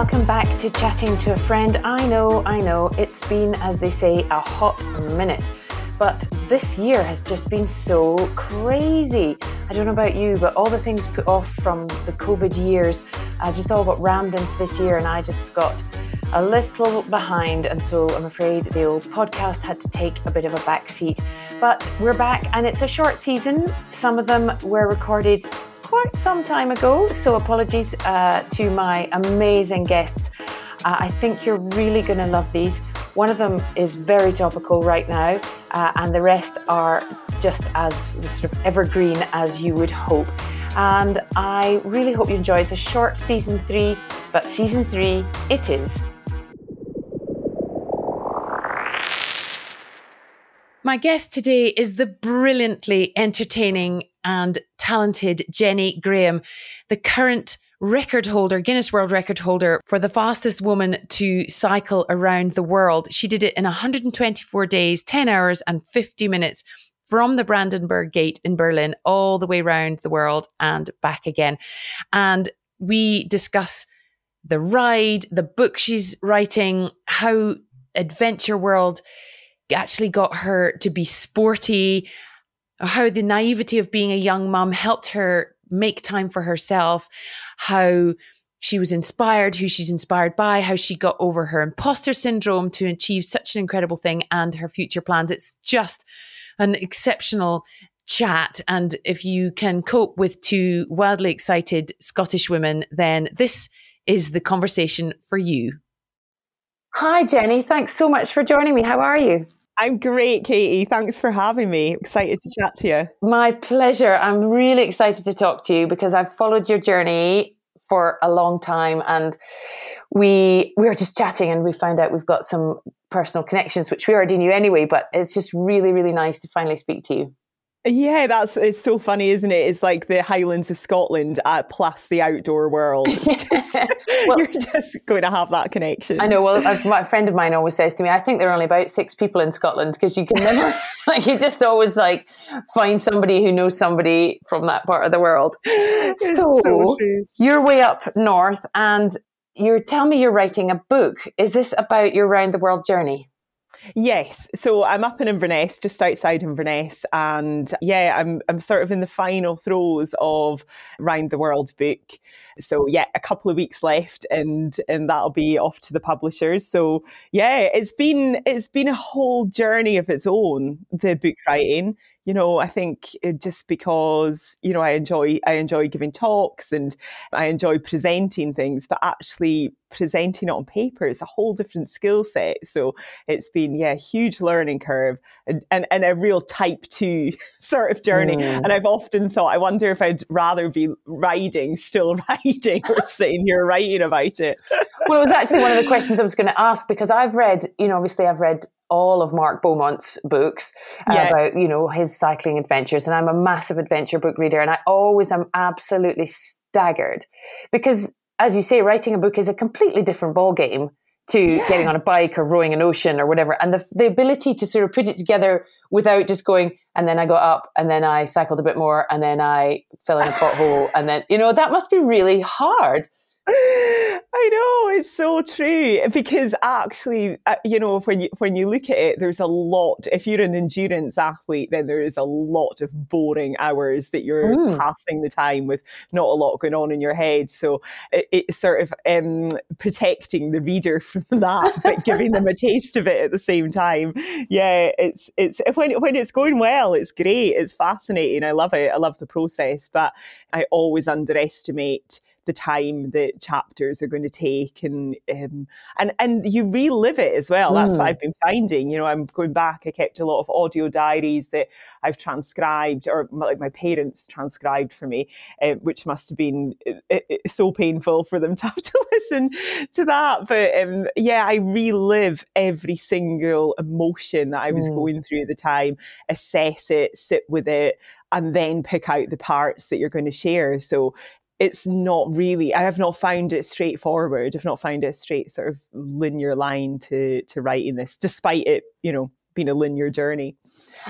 welcome back to Chatting to a Friend. I know, I know, it's been, as they say, a hot minute. But this year has just been so crazy. I don't know about you, but all the things put off from the COVID years uh, just all got rammed into this year, and I just got a little behind. And so I'm afraid the old podcast had to take a bit of a back seat. But we're back, and it's a short season. Some of them were recorded quite some time ago, so apologies uh, to my amazing guests. Uh, I think you're really going to love these. One of them is very topical right now, uh, and the rest are just as sort of evergreen as you would hope. And I really hope you enjoy. It's a short season three, but season three it is. My guest today is the brilliantly entertaining and talented Jenny Graham, the current record holder, Guinness World Record holder for the fastest woman to cycle around the world. She did it in 124 days, 10 hours, and 50 minutes from the Brandenburg Gate in Berlin all the way around the world and back again. And we discuss the ride, the book she's writing, how Adventure World actually got her to be sporty, how the naivety of being a young mum helped her make time for herself, how she was inspired, who she's inspired by, how she got over her imposter syndrome to achieve such an incredible thing and her future plans. It's just an exceptional chat. And if you can cope with two wildly excited Scottish women, then this is the conversation for you. Hi, Jenny. Thanks so much for joining me. How are you? I'm great, Katie. Thanks for having me. Excited to chat to you. My pleasure. I'm really excited to talk to you because I've followed your journey for a long time and we we were just chatting and we found out we've got some personal connections which we already knew anyway but it's just really really nice to finally speak to you yeah, that's it's so funny, isn't it? It's like the Highlands of Scotland uh, plus the outdoor world. Just, well, you're just going to have that connection. I know. Well, a friend of mine always says to me, "I think there are only about six people in Scotland because you can never, like, you just always like find somebody who knows somebody from that part of the world." So, so you're way up north, and you're telling me you're writing a book. Is this about your round the world journey? Yes. So I'm up in Inverness, just outside Inverness. And yeah, I'm, I'm sort of in the final throes of Round the World book. So yeah, a couple of weeks left and and that'll be off to the publishers. So yeah, it's been it's been a whole journey of its own, the book writing you know, I think just because, you know, I enjoy, I enjoy giving talks and I enjoy presenting things, but actually presenting it on paper is a whole different skill set. So it's been, yeah, a huge learning curve and, and, and a real type two sort of journey. Mm. And I've often thought, I wonder if I'd rather be riding, still riding, or sitting here writing about it. well, it was actually one of the questions I was going to ask because I've read, you know, obviously I've read all of Mark Beaumont's books yeah. about, you know, his cycling adventures. And I'm a massive adventure book reader. And I always am absolutely staggered because, as you say, writing a book is a completely different ball game to yeah. getting on a bike or rowing an ocean or whatever. And the, the ability to sort of put it together without just going, and then I got up and then I cycled a bit more and then I fell in a pothole. And then, you know, that must be really hard. I know it's so true because actually, uh, you know, when you when you look at it, there's a lot. If you're an endurance athlete, then there is a lot of boring hours that you're mm. passing the time with not a lot going on in your head. So it, it's sort of um, protecting the reader from that, but giving them a taste of it at the same time. Yeah, it's it's when when it's going well, it's great. It's fascinating. I love it. I love the process, but I always underestimate the time that chapters are going to take and um, and and you relive it as well that's mm. what i've been finding you know i'm going back i kept a lot of audio diaries that i've transcribed or like my parents transcribed for me uh, which must have been uh, uh, so painful for them to have to listen to that but um, yeah i relive every single emotion that i was mm. going through at the time assess it sit with it and then pick out the parts that you're going to share. So it's not really i have not found it straightforward i've not found a straight sort of linear line to to writing this despite it you know being a linear journey.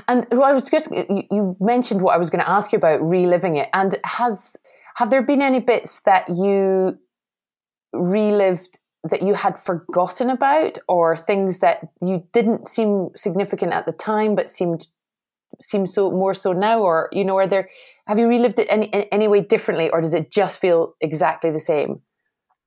And i was just you mentioned what i was going to ask you about reliving it and has have there been any bits that you relived that you had forgotten about or things that you didn't seem significant at the time but seemed seem so more so now or you know are there have you relived it any, any way differently or does it just feel exactly the same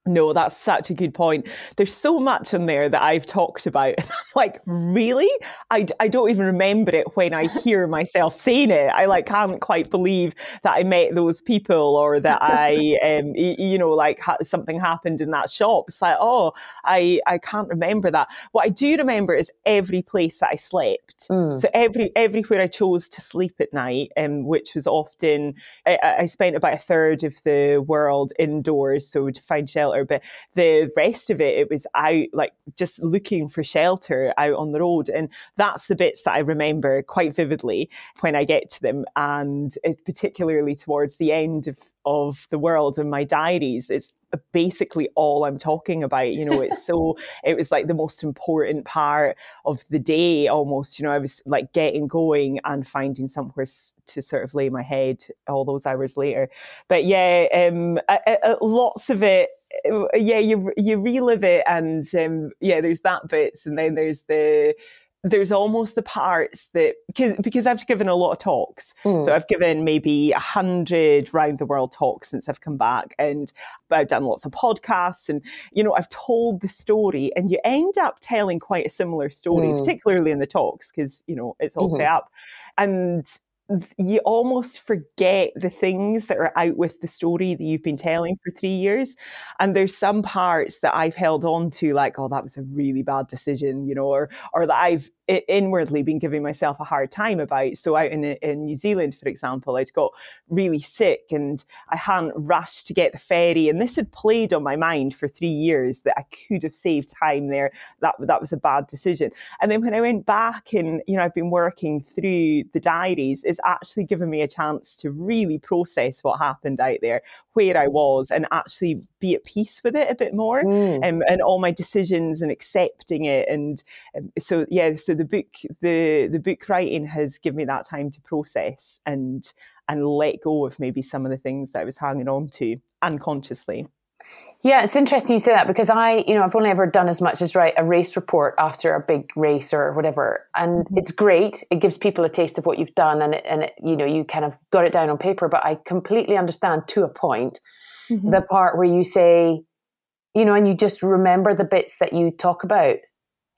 no, that's such a good point. There's so much in there that I've talked about. like, really? I, I don't even remember it when I hear myself saying it. I like can't quite believe that I met those people or that I, um, you know, like ha- something happened in that shop. It's like, oh, I, I can't remember that. What I do remember is every place that I slept. Mm. So every everywhere I chose to sleep at night, um, which was often I, I spent about a third of the world indoors, so to find shelter shelter. But the rest of it, it was out like just looking for shelter out on the road. And that's the bits that I remember quite vividly when I get to them. And particularly towards the end of of the world and my diaries it's basically all i'm talking about you know it's so it was like the most important part of the day almost you know i was like getting going and finding somewhere to sort of lay my head all those hours later but yeah um I, I, lots of it yeah, you you relive it, and um, yeah, there's that bits, and then there's the there's almost the parts that because because I've given a lot of talks, mm. so I've given maybe a hundred round the world talks since I've come back, and I've done lots of podcasts, and you know I've told the story, and you end up telling quite a similar story, mm. particularly in the talks because you know it's all mm-hmm. set up, and you almost forget the things that are out with the story that you've been telling for three years. And there's some parts that I've held on to, like, oh, that was a really bad decision, you know, or or that I've inwardly been giving myself a hard time about. So out in in New Zealand, for example, I'd got really sick and I hadn't rushed to get the ferry, and this had played on my mind for three years that I could have saved time there. That that was a bad decision. And then when I went back and you know I've been working through the diaries, it's actually given me a chance to really process what happened out there, where I was, and actually be at peace with it a bit more, mm. and, um, and all my decisions and accepting it. And um, so yeah, so the book the the book writing has given me that time to process and and let go of maybe some of the things that I was hanging on to unconsciously. Yeah, it's interesting you say that because I, you know, I've only ever done as much as write a race report after a big race or whatever, and mm-hmm. it's great. It gives people a taste of what you've done, and it, and it, you know, you kind of got it down on paper. But I completely understand to a point mm-hmm. the part where you say, you know, and you just remember the bits that you talk about,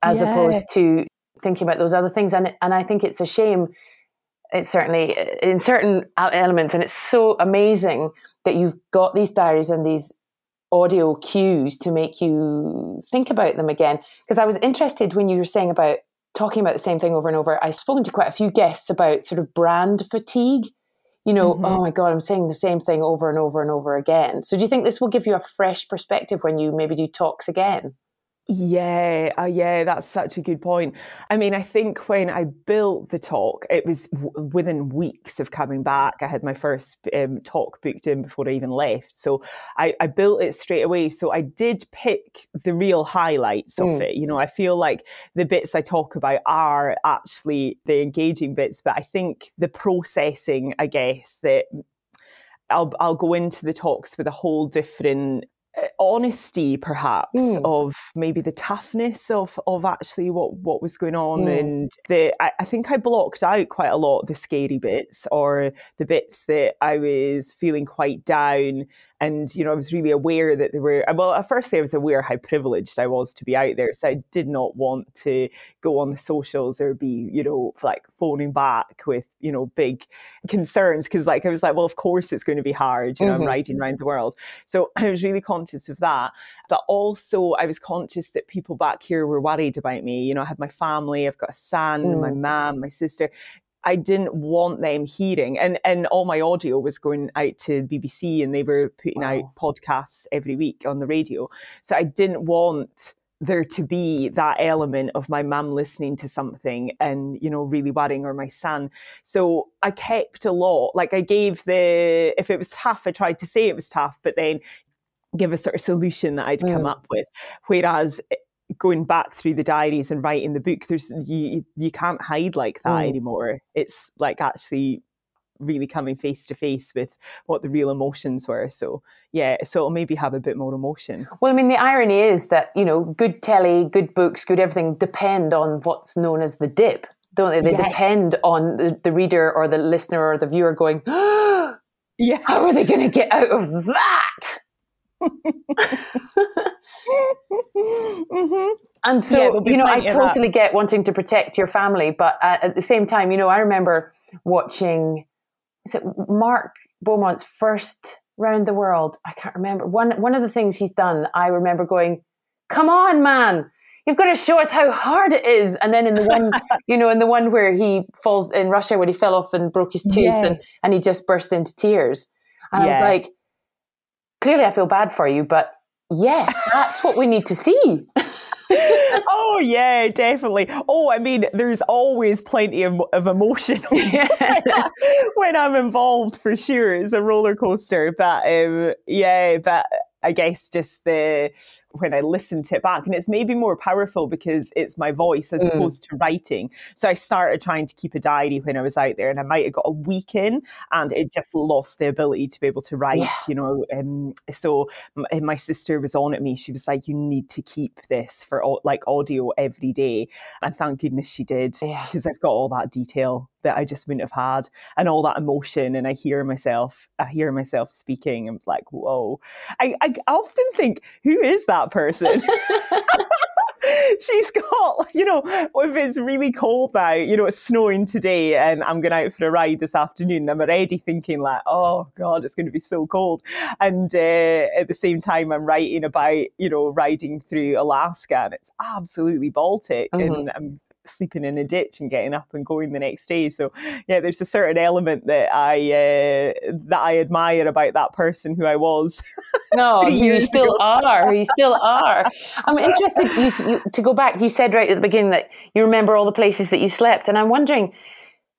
as yeah. opposed to thinking about those other things. And and I think it's a shame. It's certainly in certain elements, and it's so amazing that you've got these diaries and these audio cues to make you think about them again. Because I was interested when you were saying about talking about the same thing over and over. I've spoken to quite a few guests about sort of brand fatigue. You know, mm-hmm. oh my God, I'm saying the same thing over and over and over again. So, do you think this will give you a fresh perspective when you maybe do talks again? Yeah, uh, yeah, that's such a good point. I mean, I think when I built the talk, it was w- within weeks of coming back. I had my first um, talk booked in before I even left. So I, I, built it straight away. So I did pick the real highlights of mm. it. You know, I feel like the bits I talk about are actually the engaging bits, but I think the processing, I guess, that I'll, I'll go into the talks with a whole different honesty perhaps mm. of maybe the toughness of of actually what what was going on mm. and the I, I, think I blocked out quite a lot the scary bits or the bits that I was feeling quite down and you know I was really aware that there were well at first I was aware how privileged I was to be out there so I did not want to go on the socials or be you know like phoning back with you know big concerns because like I was like well of course it's going to be hard you know mm-hmm. I'm riding around the world so I was really conscious of that but also I was conscious that people back here were worried about me you know I had my family I've got a son mm. my mom my sister I didn't want them hearing. And and all my audio was going out to BBC and they were putting wow. out podcasts every week on the radio. So I didn't want there to be that element of my mum listening to something and you know really worrying or my son so i kept a lot like i gave the if it was tough i tried to say it was tough but then give a sort of solution that i'd mm. come up with whereas going back through the diaries and writing the book there's you you can't hide like that mm. anymore it's like actually really coming face to face with what the real emotions were. So yeah, so it'll maybe have a bit more emotion. Well, I mean, the irony is that you know, good telly, good books, good everything depend on what's known as the dip, don't they? They yes. depend on the, the reader or the listener or the viewer going, yeah, how are they going to get out of that? mm-hmm. And so, yeah, you know, I totally get wanting to protect your family, but uh, at the same time, you know, I remember watching, is it Mark Beaumont's first round the world? I can't remember. One one of the things he's done, I remember going, "Come on, man, you've got to show us how hard it is." And then in the one, you know, in the one where he falls in Russia, when he fell off and broke his tooth, yes. and and he just burst into tears, and yeah. I was like, clearly, I feel bad for you, but yes, that's what we need to see. oh yeah, definitely. Oh, I mean, there's always plenty of, of emotion when I'm involved for sure. It's a roller coaster, but um, yeah, but I guess just the when I listen to it back. And it's maybe more powerful because it's my voice as mm. opposed to writing. So I started trying to keep a diary when I was out there and I might have got a week in and it just lost the ability to be able to write, yeah. you know. Um, so my sister was on at me. She was like, you need to keep this for like audio every day. And thank goodness she did because yeah. I've got all that detail that I just wouldn't have had and all that emotion. And I hear myself, I hear myself speaking. I'm like, whoa. I, I often think, who is that person? she's got, you know, if it's really cold now, you know, it's snowing today and I'm going out for a ride this afternoon, I'm already thinking like, oh God, it's going to be so cold. And uh, at the same time, I'm writing about, you know, riding through Alaska and it's absolutely Baltic mm-hmm. and I'm sleeping in a ditch and getting up and going the next day. So yeah, there's a certain element that I uh, that I admire about that person who I was. No, you still are. You still are. I'm interested you, you, to go back. You said right at the beginning that you remember all the places that you slept, and I'm wondering.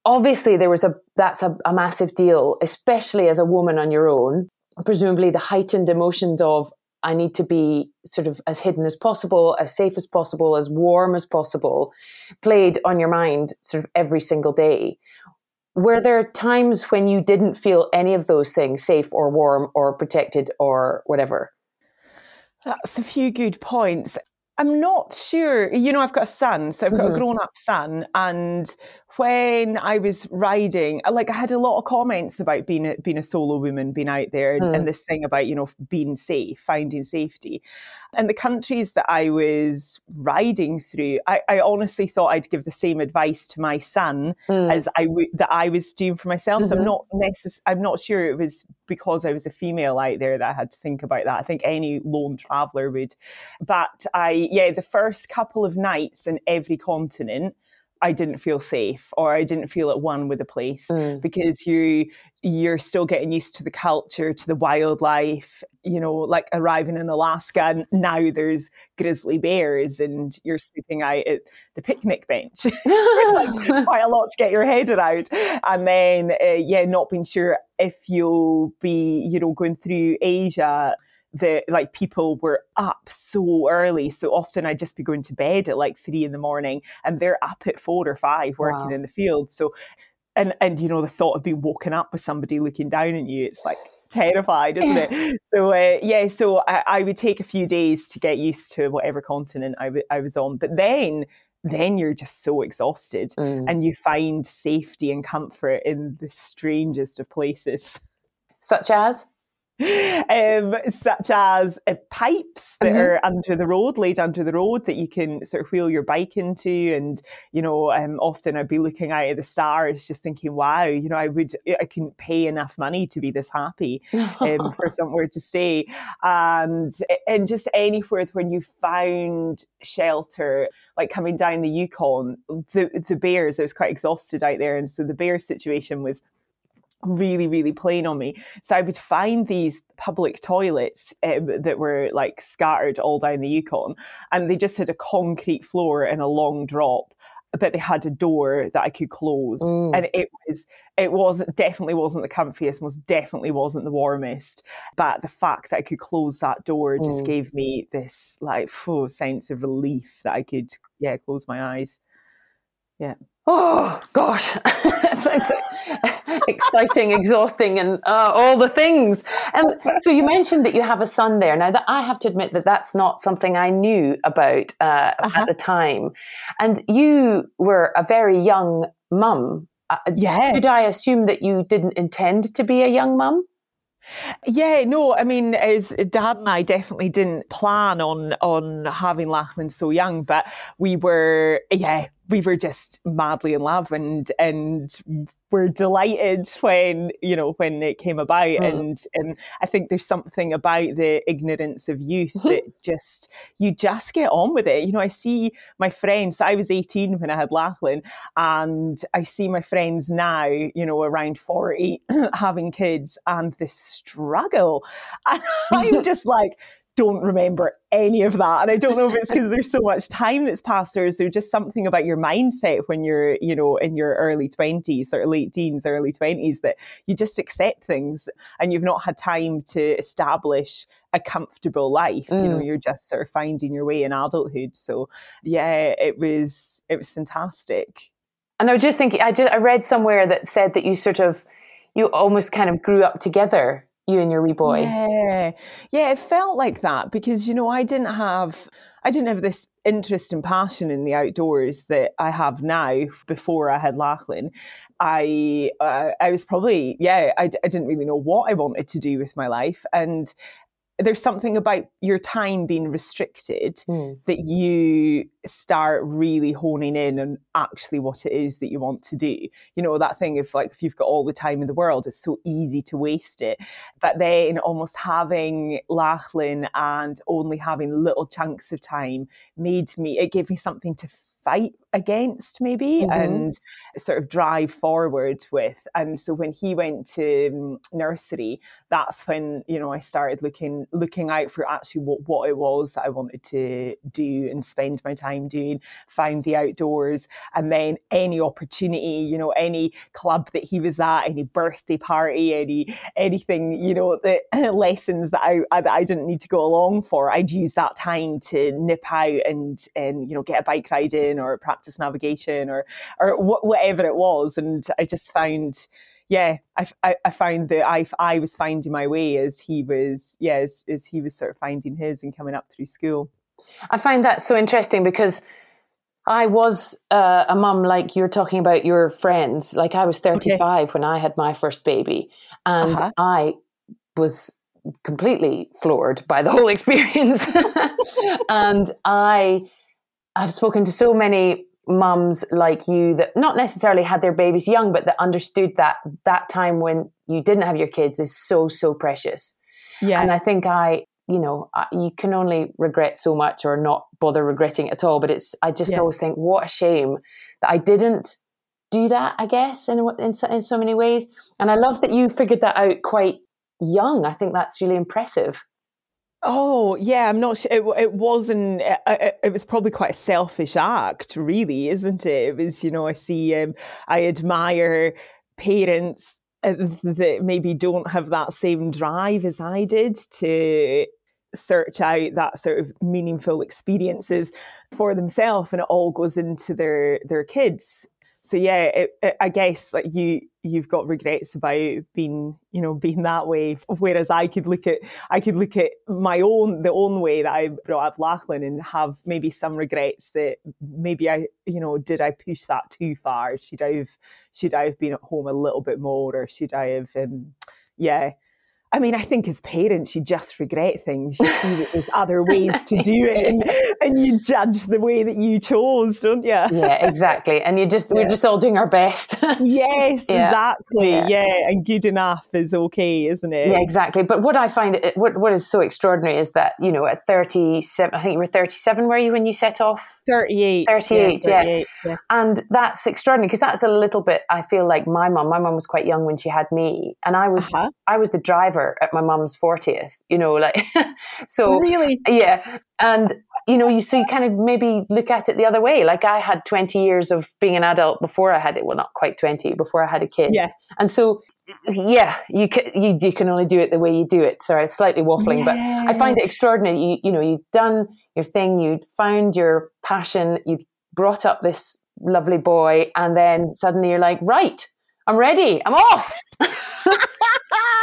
Obviously, there was a that's a, a massive deal, especially as a woman on your own. Presumably, the heightened emotions of I need to be sort of as hidden as possible, as safe as possible, as warm as possible, played on your mind sort of every single day. Were there times when you didn't feel any of those things safe or warm or protected or whatever? That's a few good points. I'm not sure. You know, I've got a son, so I've got mm-hmm. a grown up son, and when I was riding, like I had a lot of comments about being a, being a solo woman, being out there, mm. and this thing about you know being safe, finding safety. And the countries that I was riding through, I, I honestly thought I'd give the same advice to my son mm. as I w- that I was doing for myself. Mm-hmm. So I'm mm-hmm. not necess- I'm not sure it was because I was a female out there that I had to think about that. I think any lone traveler would. But I, yeah, the first couple of nights in every continent I didn't feel safe or I didn't feel at one with the place mm. because you you're still getting used to the culture, to the wildlife, you know, like arriving in Alaska and now there's grizzly bears and you're sleeping out at the picnic bench. it's like quite a lot to get your head around. And then, uh, yeah, not being sure if you'll be, you know, going through Asia the like people were up so early. So often I'd just be going to bed at like three in the morning and they're up at four or five working wow. in the field. So and and you know the thought of being woken up with somebody looking down on you it's like terrified isn't it so uh, yeah so I, I, would take a few days to get used to whatever continent I, w- I was on but then then you're just so exhausted mm. and you find safety and comfort in the strangest of places such as um, such as uh, pipes that mm-hmm. are under the road, laid under the road that you can sort of wheel your bike into. And, you know, um, often I'd be looking out at the stars just thinking, wow, you know, I would, I couldn't pay enough money to be this happy um, for somewhere to stay. And, and just anywhere when you found shelter, like coming down the Yukon, the, the bears, I was quite exhausted out there. And so the bear situation was really, really plain on me. So I would find these public toilets um, that were like scattered all down the Yukon, and they just had a concrete floor and a long drop. But they had a door that I could close, mm. and it was it wasn't definitely wasn't the comfiest, most definitely wasn't the warmest. But the fact that I could close that door just mm. gave me this like full sense of relief that I could yeah close my eyes. Yeah. Oh gosh. exciting, exhausting, and uh, all the things. And so you mentioned that you have a son there. Now, that I have to admit that that's not something I knew about uh, uh-huh. at the time. And you were a very young mum. Uh, yeah. Did I assume that you didn't intend to be a young mum? Yeah, no, I mean, as Dad and I definitely didn't plan on on having Lachlan so young, but we were, yeah, we were just madly in love and and were delighted when you know when it came about mm. and and I think there's something about the ignorance of youth mm-hmm. that just you just get on with it you know I see my friends I was 18 when I had Lachlan and I see my friends now you know around 40 having kids and the struggle and I'm just like don't remember any of that. And I don't know if it's because there's so much time that's passed, or is there just something about your mindset when you're, you know, in your early 20s or late teens, early 20s that you just accept things and you've not had time to establish a comfortable life. Mm. You know, mm. you're just sort of finding your way in adulthood. So yeah, it was it was fantastic. And I was just thinking, I just I read somewhere that said that you sort of you almost kind of grew up together you and your wee boy. Yeah. Yeah, it felt like that because, you know, I didn't have I didn't have this interest and passion in the outdoors that I have now before I had Lachlan. I uh, I was probably yeah I, I didn't really know what I wanted to do with my life and there's something about your time being restricted mm. that you start really honing in on actually what it is that you want to do. You know, that thing of like, if you've got all the time in the world, it's so easy to waste it. But then almost having Lachlan and only having little chunks of time made me, it gave me something to fight against maybe mm-hmm. and sort of drive forward with and so when he went to um, nursery that's when you know i started looking looking out for actually what, what it was that i wanted to do and spend my time doing find the outdoors and then any opportunity you know any club that he was at any birthday party any anything you know the lessons that I, I that i didn't need to go along for i'd use that time to nip out and and you know get a bike ride in or practice practice navigation or or wh- whatever it was. And I just found, yeah, I, I, I found that I, I was finding my way as he was, yeah, as, as he was sort of finding his and coming up through school. I find that so interesting because I was uh, a mum like you're talking about your friends. Like I was 35 okay. when I had my first baby, and uh-huh. I was completely floored by the whole experience. and I have spoken to so many mums like you that not necessarily had their babies young, but that understood that that time when you didn't have your kids is so, so precious. Yeah. And I think I, you know, you can only regret so much or not bother regretting at all. But it's, I just yeah. always think, what a shame that I didn't do that, I guess, in, in, in so many ways. And I love that you figured that out quite young. I think that's really impressive. Oh yeah, I'm not sure. It, it wasn't. It, it, was probably quite a selfish act, really, isn't it? It was, you know, I see. Um, I admire parents uh, that maybe don't have that same drive as I did to search out that sort of meaningful experiences for themselves, and it all goes into their their kids so yeah, it, it, I guess like you you've got regrets about being you know being that way, whereas I could look at I could look at my own the own way that I brought up Lachlan and have maybe some regrets that maybe I you know did I push that too far? Should I have should I have been at home a little bit more, or should I have um, yeah I mean, I think as parents, you just regret things. You see that there's other ways to do it, and, and, you judge the way that you chose, don't you? Yeah, exactly. And you just yeah. we're just all doing our best. yes, yeah. exactly. Yeah. yeah. and good enough is okay, isn't it? Yeah, exactly. But what I find what what is so extraordinary is that you know at 37, I think you were 37, were you when you set off? 38. 38, yeah. 38, yeah. And that's extraordinary because that's a little bit. I feel like my mom. My mom was quite young when she had me, and I was uh-huh. I was the driver at my mum's 40th, you know, like, so really, yeah. And, you know, you, so you kind of maybe look at it the other way. Like I had 20 years of being an adult before I had it. Well, not quite 20 before I had a kid. Yeah. And so, yeah, you can, you, you can only do it the way you do it. Sorry, slightly waffling, but I find it extraordinary. You, you know, you've done your thing, you found your passion, you brought up this lovely boy, and then suddenly you're like, right, I'm ready. I'm off.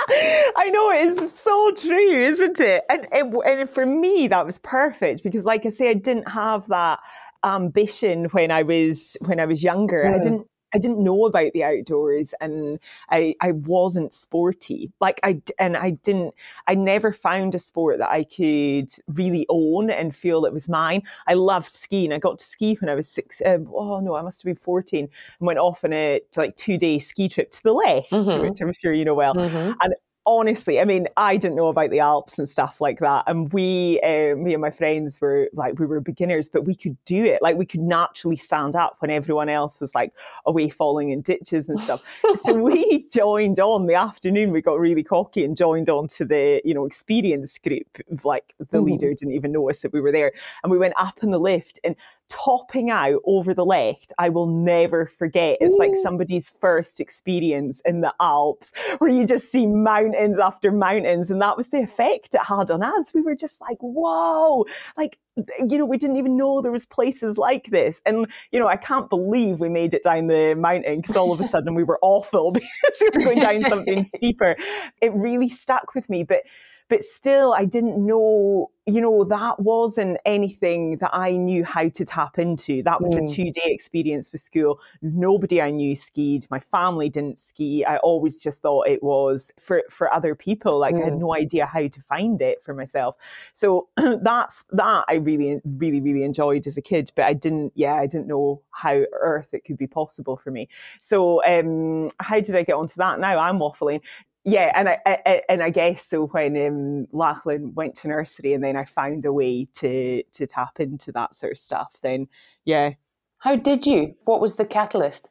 I know it's so true, isn't it? And, and and for me, that was perfect because, like I say, I didn't have that ambition when I was when I was younger. Mm. I didn't I didn't know about the outdoors and I, I wasn't sporty. Like I, and I didn't, I never found a sport that I could really own and feel it was mine. I loved skiing. I got to ski when I was six. Um, oh no, I must have been 14 and went off on a like two day ski trip to the Lecht, mm-hmm. which I'm sure you know well. Mm-hmm. And honestly, I mean, I didn't know about the Alps and stuff like that. And we, uh, me and my friends were like, we were beginners, but we could do it. Like, we could naturally stand up when everyone else was like away falling in ditches and stuff. so we joined on the afternoon. We got really cocky and joined on to the, you know, experience group. Like, the mm-hmm. leader didn't even notice that we were there. And we went up in the lift and topping out over the Lecht, I will never forget. It's like somebody's first experience in the Alps where you just see mountains after mountains. And that was the effect it had on us. We were just like, whoa, like, you know, we didn't even know there was places like this. And, you know, I can't believe we made it down the mountain because all of a sudden we were awful because we were going down something steeper. It really stuck with me. But but still I didn't know, you know, that wasn't anything that I knew how to tap into. That was mm. a two day experience for school. Nobody I knew skied. My family didn't ski. I always just thought it was for, for other people. Like mm. I had mm. no idea how to find it for myself. So that's, that I really, really, really enjoyed as a kid, but I didn't, yeah, I didn't know how earth it could be possible for me. So, um, how did I get onto that? Now I'm waffling yeah, and I, I, and I guess so when um, Lachlan went to nursery, and then I found a way to to tap into that sort of stuff. Then, yeah. How did you? What was the catalyst?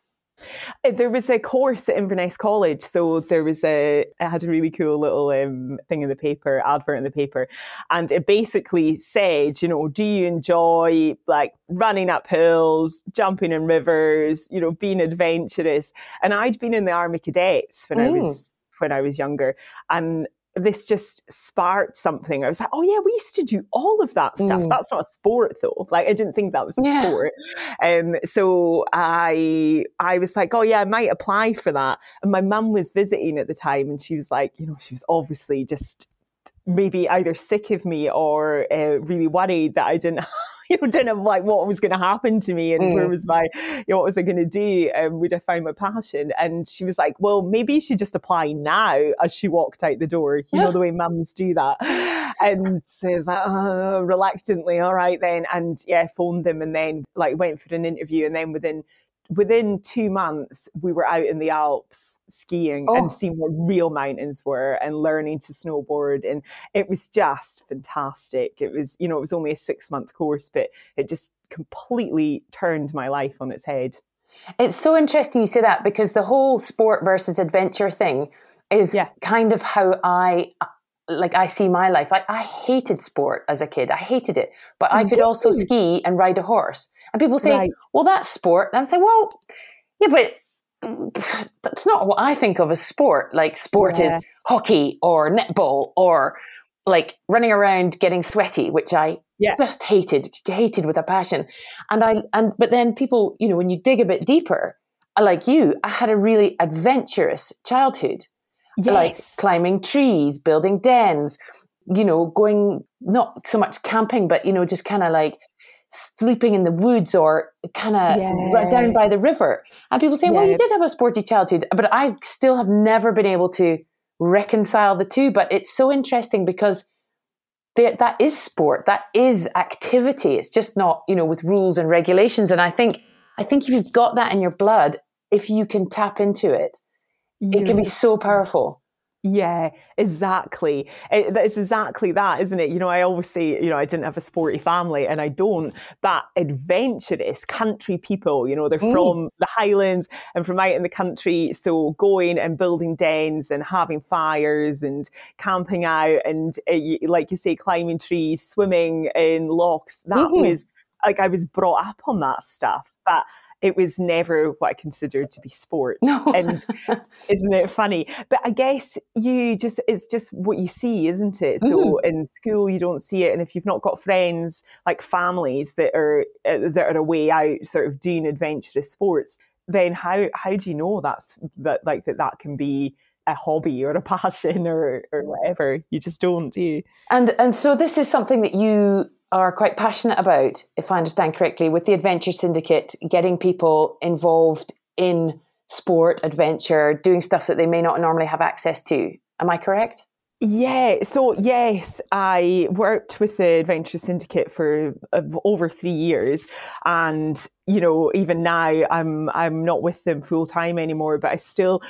Uh, there was a course at Inverness College, so there was a. I had a really cool little um, thing in the paper, advert in the paper, and it basically said, you know, do you enjoy like running up hills, jumping in rivers, you know, being adventurous? And I'd been in the Army Cadets when mm. I was when I was younger. And this just sparked something. I was like, oh yeah, we used to do all of that stuff. Mm. That's not a sport though. Like I didn't think that was a yeah. sport. Um, so I I was like, oh yeah, I might apply for that. And my mum was visiting at the time, and she was like, you know, she was obviously just maybe either sick of me or uh, really worried that I didn't you know, didn't have like what was going to happen to me and mm. where was my, you know, what was I going to do? And um, would I find my passion? And she was like, well, maybe you should just apply now as she walked out the door. You yeah. know, the way mums do that. And says like, oh, reluctantly, all right then. And yeah, phoned them and then like went for an interview. And then within within two months, we were out in the Alps skiing oh. and seeing what real mountains were and learning to snowboard. And it was just fantastic. It was, you know, it was only a six month course, but it just completely turned my life on its head. It's so interesting you say that because the whole sport versus adventure thing is yeah. kind of how I like I see my life. I, I hated sport as a kid. I hated it, but I could also ski and ride a horse. And people say, right. well, that's sport. And I'm saying, well, yeah, but that's not what I think of as sport. Like sport yeah. is hockey or netball or like running around getting sweaty, which I yeah. just hated, hated with a passion. And I and but then people, you know, when you dig a bit deeper, like you, I had a really adventurous childhood. Yes. Like climbing trees, building dens, you know, going not so much camping, but you know, just kind of like sleeping in the woods or kind of yeah. down by the river. And people say, yeah. well, you did have a sporty childhood, but I still have never been able to reconcile the two. But it's so interesting because there, that is sport, that is activity. It's just not, you know, with rules and regulations. And I think, I think if you've got that in your blood, if you can tap into it, it can be so powerful. Yeah, exactly. It, it's exactly that, isn't it? You know, I always say, you know, I didn't have a sporty family and I don't, but adventurous country people, you know, they're mm. from the Highlands and from out in the country. So going and building dens and having fires and camping out and, uh, like you say, climbing trees, swimming in lochs, that mm-hmm. was like I was brought up on that stuff. But it was never what I considered to be sport. No. and isn't it funny? But I guess you just, it's just what you see, isn't it? So mm-hmm. in school, you don't see it. And if you've not got friends, like families that are, uh, that are away out sort of doing adventurous sports, then how how do you know that's that like that that can be a hobby or a passion or or whatever? You just don't, do you? And and so this is something that you are quite passionate about, if I understand correctly, with the Adventure Syndicate, getting people involved in sport, adventure, doing stuff that they may not normally have access to. Am I correct? Yeah, so yes, I worked with the Adventure Syndicate for uh, over three years, and you know, even now, I'm I'm not with them full time anymore, but I still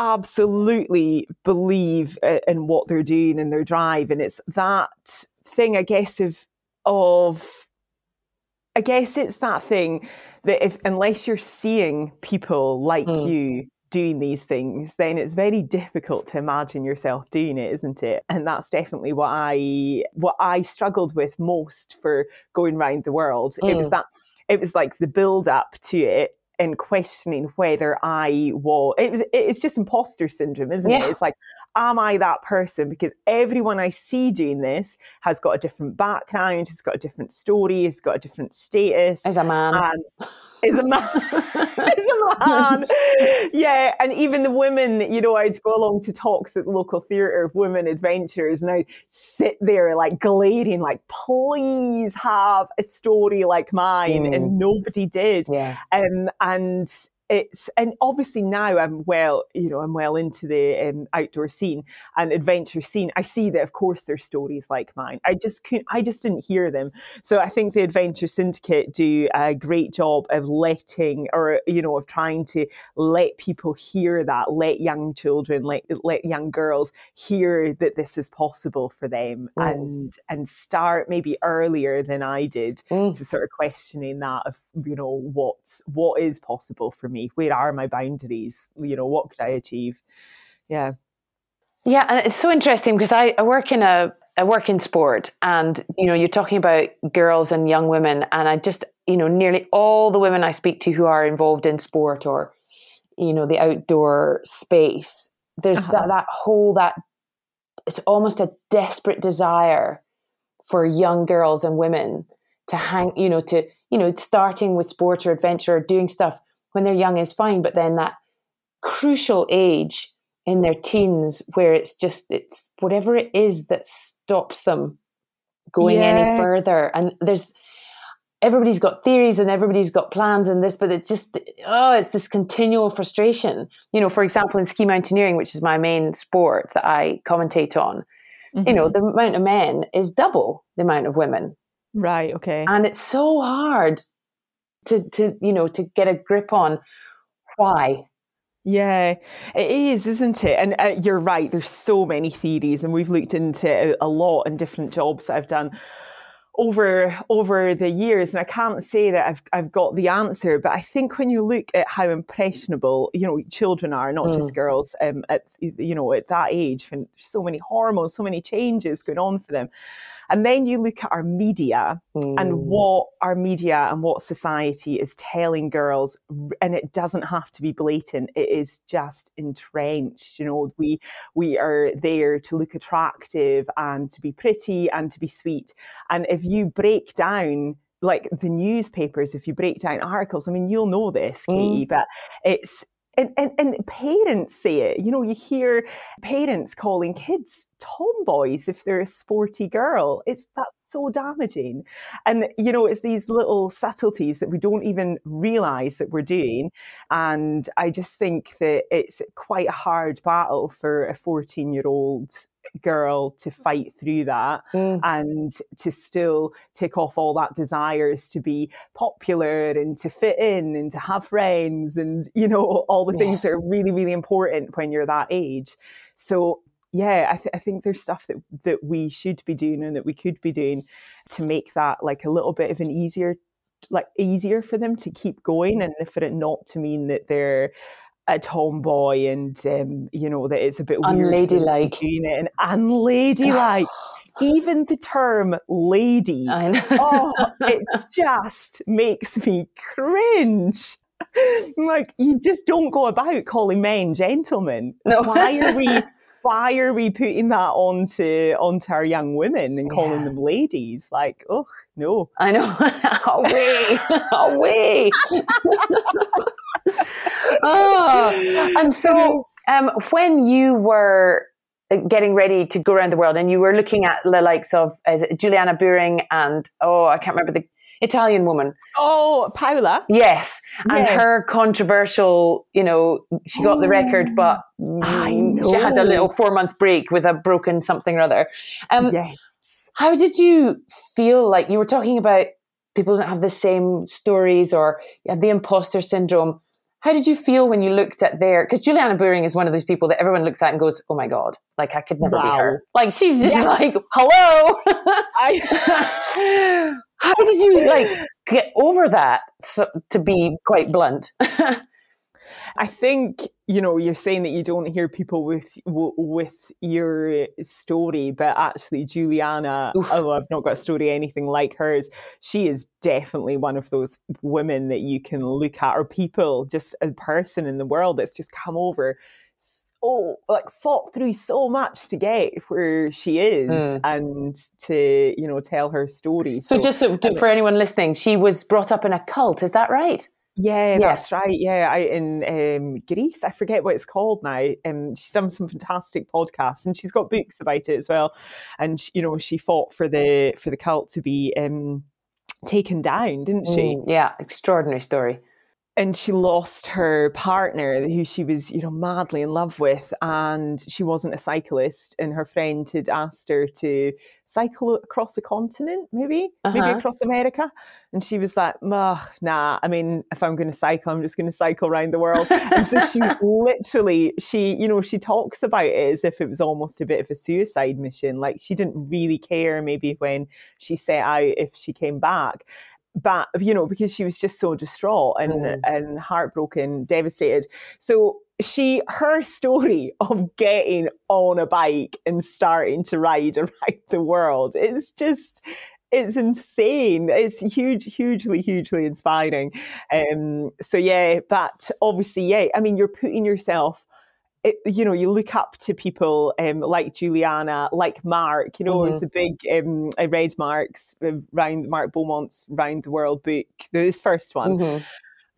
absolutely believe in what they're doing and their drive, and it's that thing, I guess, of of I guess it's that thing that if unless you're seeing people like mm. you doing these things, then it's very difficult to imagine yourself doing it, isn't it? And that's definitely what I what I struggled with most for going around the world. Mm. It was mm. that it was like the build up to it and questioning whether I was it was it's just imposter syndrome, isn't yeah. it? It's like am I that person? Because everyone I see doing this has got a different background, has got a different story, has got a different status. As a man. And is a man. is a man. yeah. And even the women, you know, I'd go along to talks at the local theatre of women adventurers and I'd sit there like glaring, like, please have a story like mine. Mm. And nobody did. Yeah. Um, and it's and obviously now I'm well, you know, I'm well into the um, outdoor scene and adventure scene. I see that, of course, there's stories like mine. I just couldn't, I just didn't hear them. So I think the Adventure Syndicate do a great job of letting, or you know, of trying to let people hear that, let young children, let let young girls hear that this is possible for them, mm. and and start maybe earlier than I did mm. to sort of questioning that of you know what's what is possible for me me? Where are my boundaries? You know, what could I achieve? Yeah. Yeah, and it's so interesting because I, I work in a I work in sport and you know you're talking about girls and young women and I just you know nearly all the women I speak to who are involved in sport or you know the outdoor space there's uh-huh. that that whole that it's almost a desperate desire for young girls and women to hang you know to you know starting with sports or adventure or doing stuff when they're young is fine, but then that crucial age in their teens where it's just it's whatever it is that stops them going yeah. any further and there's everybody's got theories and everybody's got plans and this but it's just oh it's this continual frustration you know for example in ski mountaineering which is my main sport that i commentate on mm-hmm. you know mm-hmm. the amount of men is double the amount of women right okay and it's so hard to to you know to get a grip on why yeah, it is, isn't it? And uh, you're right. There's so many theories, and we've looked into a lot in different jobs that I've done over over the years. And I can't say that I've I've got the answer, but I think when you look at how impressionable you know children are, not mm. just girls, um, at you know at that age, when there's so many hormones, so many changes going on for them. And then you look at our media mm. and what our media and what society is telling girls, and it doesn't have to be blatant. It is just entrenched. You know, we we are there to look attractive and to be pretty and to be sweet. And if you break down like the newspapers, if you break down articles, I mean, you'll know this, Katie, mm. but it's and, and, and parents say it. You know, you hear parents calling kids tomboys if they're a sporty girl. It's that's so damaging. And you know, it's these little subtleties that we don't even realize that we're doing. And I just think that it's quite a hard battle for a 14 year old girl to fight through that mm. and to still tick off all that desires to be popular and to fit in and to have friends and you know all the things that are really really important when you're that age so yeah I, th- I think there's stuff that that we should be doing and that we could be doing to make that like a little bit of an easier like easier for them to keep going and for it not to mean that they're a tomboy and um, you know that it's a bit unladylike and unladylike. Even the term lady, oh, it just makes me cringe. like you just don't go about calling men gentlemen. No. Why are we? Why are we putting that onto onto our young women and calling yeah. them ladies? Like, oh no. I know. away, away. oh, and so um, when you were uh, getting ready to go around the world and you were looking at the likes of Juliana Buhring and oh, I can't remember the Italian woman. Oh, Paola. Yes. And yes. her controversial, you know, she got the record, but she had a little four month break with a broken something or other. Um, yes. How did you feel like you were talking about people don't have the same stories or you have the imposter syndrome? How did you feel when you looked at their? Because Juliana Buhring is one of those people that everyone looks at and goes, "Oh my god, like I could never wow. be her." Like she's just yeah. like, "Hello." I, How did you like get over that? So, to be quite blunt. I think you know you're saying that you don't hear people with with your story, but actually Juliana, Oof. although I've not got a story anything like hers, she is definitely one of those women that you can look at, or people, just a person in the world that's just come over oh like fought through so much to get where she is mm. and to you know tell her story so, so just so, for anyone listening she was brought up in a cult is that right yeah, yeah, that's right. Yeah, I in um, Greece. I forget what it's called now. Um, she's done some fantastic podcasts, and she's got books about it as well. And you know, she fought for the for the cult to be um, taken down, didn't she? Mm, yeah, extraordinary story and she lost her partner who she was you know madly in love with and she wasn't a cyclist and her friend had asked her to cycle across a continent maybe uh-huh. maybe across america and she was like nah i mean if i'm going to cycle i'm just going to cycle around the world and so she literally she you know she talks about it as if it was almost a bit of a suicide mission like she didn't really care maybe when she set out if she came back but you know because she was just so distraught and mm. and heartbroken devastated. So she her story of getting on a bike and starting to ride around the world is just it's insane. It's huge hugely hugely inspiring. Um so yeah but obviously yeah i mean you're putting yourself it, you know, you look up to people um, like Juliana, like Mark. You know, mm-hmm. it was a big. Um, I read Mark's uh, round Mark Beaumont's Round the World book, this first one. Mm-hmm.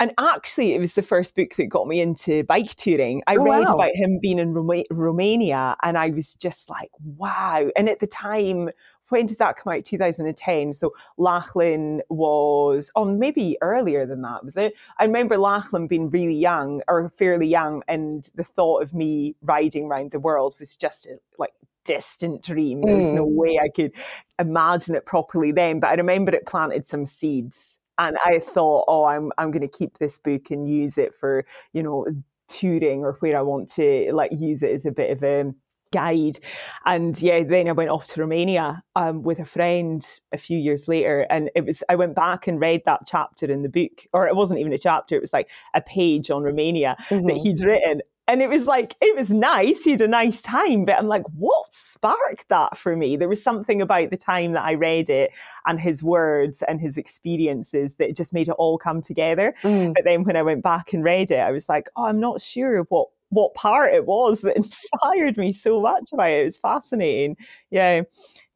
And actually, it was the first book that got me into bike touring. I oh, read wow. about him being in Roma- Romania, and I was just like, wow. And at the time, when did that come out? 2010. So Lachlan was on oh, maybe earlier than that, was it? I remember Lachlan being really young or fairly young, and the thought of me riding around the world was just a, like distant dream. There was mm. no way I could imagine it properly then. But I remember it planted some seeds. And I thought, oh, I'm I'm going to keep this book and use it for you know touring or where I want to like use it as a bit of a guide. And yeah, then I went off to Romania um, with a friend a few years later. And it was, I went back and read that chapter in the book, or it wasn't even a chapter, it was like a page on Romania mm-hmm. that he'd written. And it was like, it was nice. He had a nice time. But I'm like, what sparked that for me? There was something about the time that I read it and his words and his experiences that just made it all come together. Mm. But then when I went back and read it, I was like, oh, I'm not sure what what part it was that inspired me so much about it. It was fascinating. Yeah,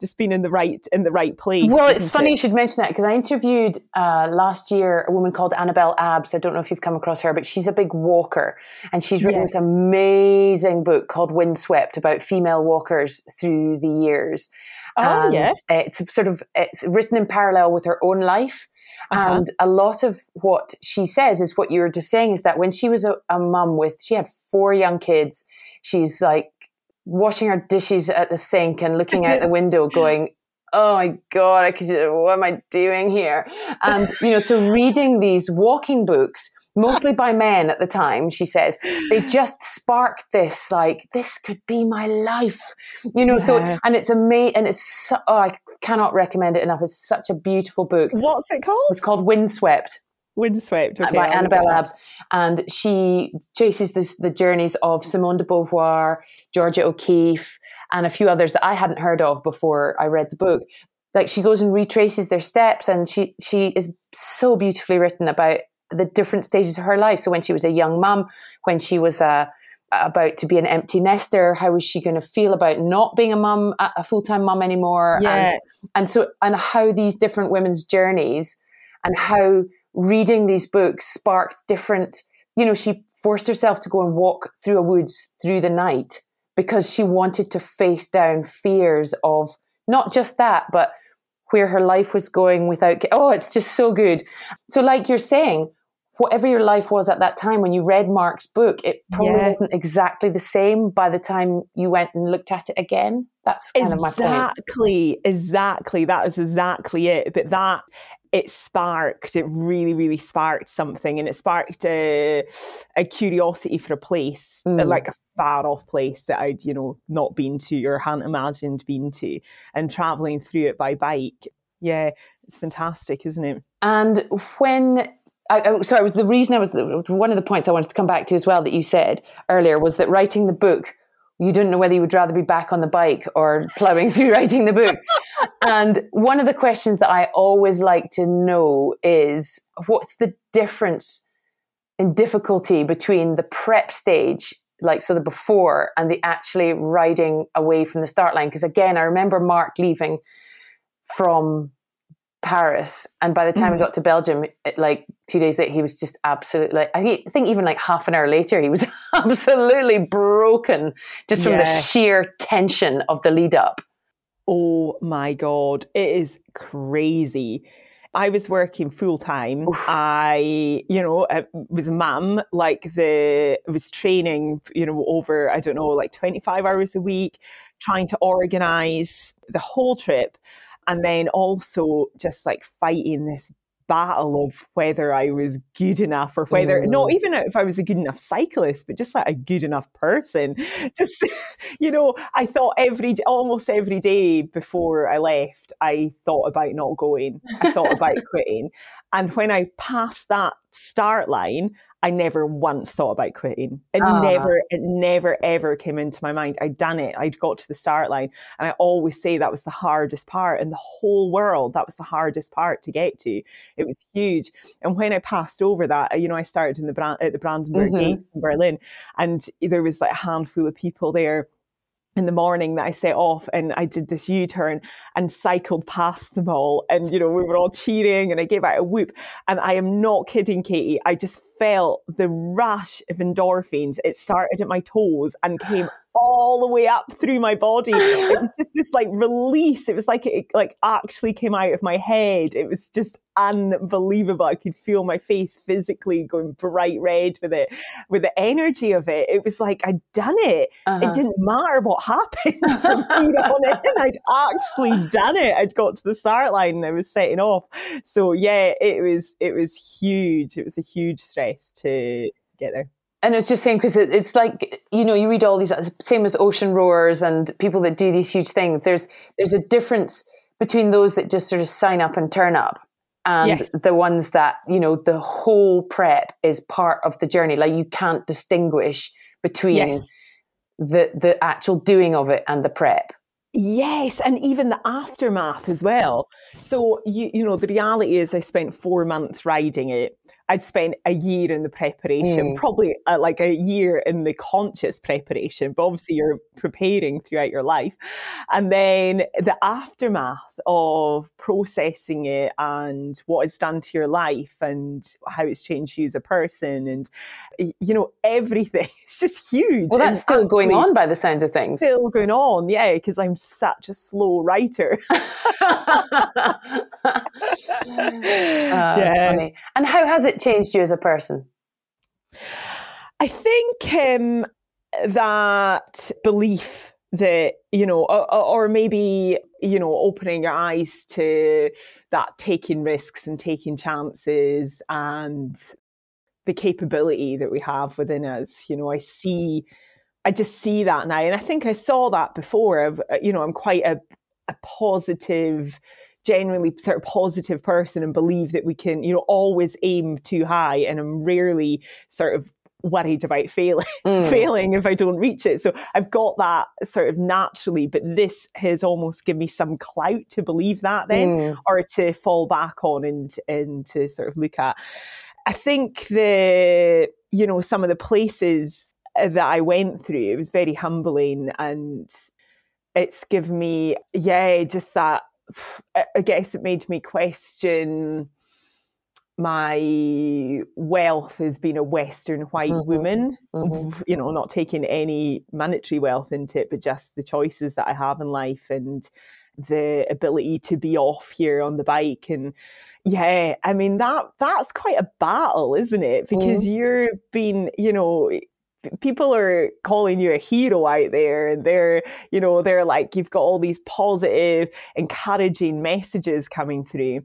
just being in the right in the right place. Well, it's funny it? you should mention that because I interviewed uh, last year a woman called Annabel Abbs. I don't know if you've come across her, but she's a big walker, and she's written yes. this amazing book called Windswept about female walkers through the years. Oh and yeah, it's sort of it's written in parallel with her own life. Uh-huh. And a lot of what she says is what you were just saying is that when she was a, a mum with, she had four young kids, she's like washing her dishes at the sink and looking out the window going, oh my god i could what am i doing here and you know so reading these walking books mostly by men at the time she says they just sparked this like this could be my life you know yeah. so and it's amazing and it's so, oh, i cannot recommend it enough. It's such a beautiful book. What's it called? It's called Windswept. Windswept okay, by Annabel Abbs, and she chases this, the journeys of Simone de Beauvoir, Georgia O'Keeffe, and a few others that I hadn't heard of before I read the book. Like she goes and retraces their steps, and she she is so beautifully written about the different stages of her life. So when she was a young mum, when she was a about to be an empty nester? How was she going to feel about not being a mum, a full time mum anymore? Yeah. And, and so, and how these different women's journeys and how reading these books sparked different, you know, she forced herself to go and walk through a woods through the night because she wanted to face down fears of not just that, but where her life was going without. Oh, it's just so good. So, like you're saying, whatever your life was at that time when you read Mark's book, it probably Yeah. wasn't exactly the same by the time you went and looked at it again. That's kind of my point. Exactly, exactly. That is exactly it. But that it sparked, it really, really sparked something, and it sparked a, a curiosity for a place, Mm. like a far off place that I'd, you know, not been to or hadn't imagined being to, and traveling through it by bike. Yeah, it's fantastic, isn't it? And when I, oh, sorry, was the reason I was one of the points I wanted to come back to as well that you said earlier was that writing the book, you didn't know whether you would rather be back on the bike or plowing through writing the book. and one of the questions that I always like to know is what's the difference in difficulty between the prep stage, like so the before, and the actually riding away from the start line? Because again, I remember Mark leaving from Paris, and by the time we Mhm. got to Belgium, it, like two days later, he was just absolutely. Like, I think even like half an hour later, he was absolutely broken just from the sheer tension of the lead up. Oh my God, it is crazy. I was working full time. I, you know, I was a mum, like the, I was training, you know, over, I don't know, like 25 hours a week, trying to organize the whole trip. And then also just like fighting this battle of whether I was good enough or whether, not Mm. even if I was a good enough cyclist, but just like a good enough person. Just, you know, I thought every almost every day before I left, I thought about not going. I thought about quitting. And when I passed that start line, I never once thought about quitting. It Ah. never, it never ever came into my mind. I'd done it. I'd got to the start line. And I always say that was the hardest part in the whole world. That was the hardest part to get to. It was huge. And when I passed over that, you know, I started in the Brand- at the Brandenburg Mhm. Gates in Berlin, and there was like a handful of people there in the morning that I set off and I did this U turn and cycled past them all. And, you know, we were all cheering and I gave out a whoop. And I am not kidding, Katie. I just felt the rush of endorphins. It started at my toes and came all the way up through my body. It was just this like release. It was like it like actually came out of my head. It was just unbelievable. I could feel my face physically going bright red with it, with the energy of it. It was like I'd done it Uh-huh. it didn't matter what happened from here on in. I'd actually done it. I'd got to the start line and I was setting off. So yeah, it was it was huge. It was a huge stress to, to get there. And it's just saying because it, it's like you know you read all these same as ocean roars and people that do these huge things. There's there's a difference between those that just sort of sign up and turn up and Yes. the ones that you know the whole prep is part of the journey. Like you can't distinguish between Yes. the the actual doing of it and the prep. Yes, and even the aftermath as well. So you you know the reality is I spent 4 months riding it. I'd spent a year in the preparation, Mm. probably uh, like a year in the conscious preparation, but obviously you're preparing throughout your life. And then the aftermath of processing it and what it's done to your life and how it's changed you as a person and you know everything. It's just huge. Well, and that's still going on by the sounds of things. Still going on, yeah, because I'm such a slow writer. Uh, Yeah. funny. And how has it changed you as a person? I think um, that belief that you know, or, or maybe you know, opening your eyes to that taking risks and taking chances and the capability that we have within us. You know, I see, I just see that now, and I think I saw that before. Of uh, you know, I'm quite a a positive generally sort of positive person and believe that we can you know always aim too high and i'm rarely sort of worried about failing Mm. failing if i don't reach it so i've got that sort of naturally but this has almost given me some clout to believe that then Mm. or to fall back on and and to sort of look at. I think the you know some of the places that I went through. It was very humbling and it's given me, yeah, just that. I guess it made me question my wealth as being a Western white mm-hmm. woman, mm-hmm. you know, not taking any monetary wealth into it, but just the choices that I have in life and the ability to be off here on the bike and yeah i mean that that's quite a battle isn't it because mm. you're being you know people are calling you a hero out there and they're you know they're like you've got all these positive encouraging messages coming through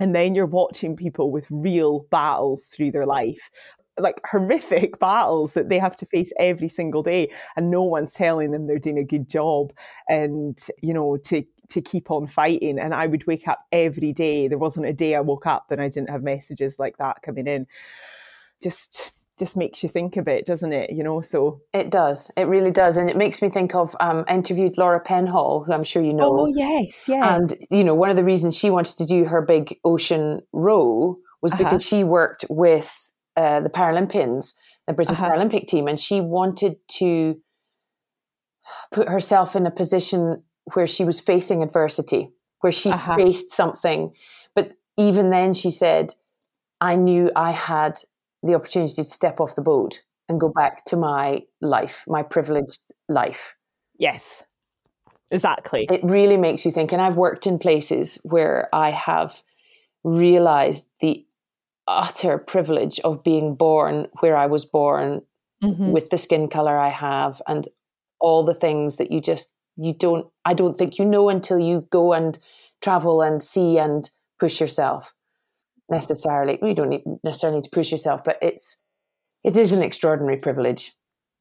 and then you're watching people with real battles through their life like horrific battles that they have to face every single day and no one's telling them they're doing a good job and you know to to keep on fighting. And i would wake up every day. There wasn't a day i woke up and i didn't have messages like that coming in. Just just makes you think a bit, doesn't it? You know, so it does. It really does, and it makes me think of. Um, interviewed Laura Penhaul, who I'm sure you know. Oh yes, yeah. And you know, one of the reasons she wanted to do her big ocean row was uh-huh. because she worked with uh, the Paralympians, the British uh-huh. Paralympic team, and she wanted to put herself in a position where she was facing adversity, where she uh-huh. faced something. But even then, she said, "I knew I had." The opportunity to step off the boat and go back to my life, my privileged life. Yes, exactly. It really makes you think. And I've worked in places where I have realized the utter privilege of being born where I was born mm-hmm. with the skin color I have and all the things that you just you don't I don't think you know until you go and travel and see and push yourself necessarily. You don't need, necessarily need to push yourself, but it's it is an extraordinary privilege.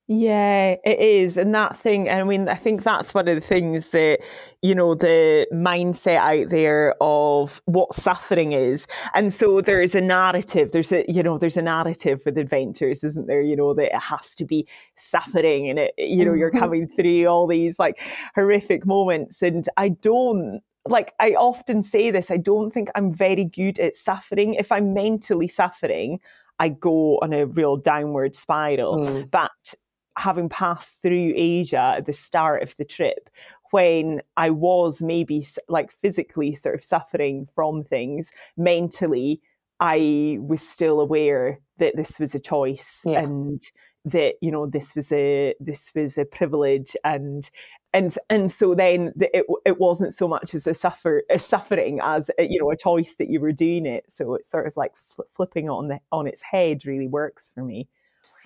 Yeah, it is. And that thing, I mean, I think that's one of the things that, you know, the mindset out there of what suffering is. And so there is a narrative, there's a, you know, there's a narrative with adventures, isn't there? You know, that it has to be suffering and it, you know, you're mm-hmm. coming through all these like horrific moments. And I don't, like I often say this, I don't think I'm very good at suffering. If I'm mentally suffering, I go on a real downward spiral. Mm. But having passed through Asia at the start of the trip, when I was maybe like physically sort of suffering from things, mentally, I was still aware that this was a choice yeah. and that you know this was a this was a privilege and and and so then the, it it wasn't so much as a suffer a suffering as a, you know a choice that you were doing it. So it's sort of like fl- flipping on the on its head really works for me.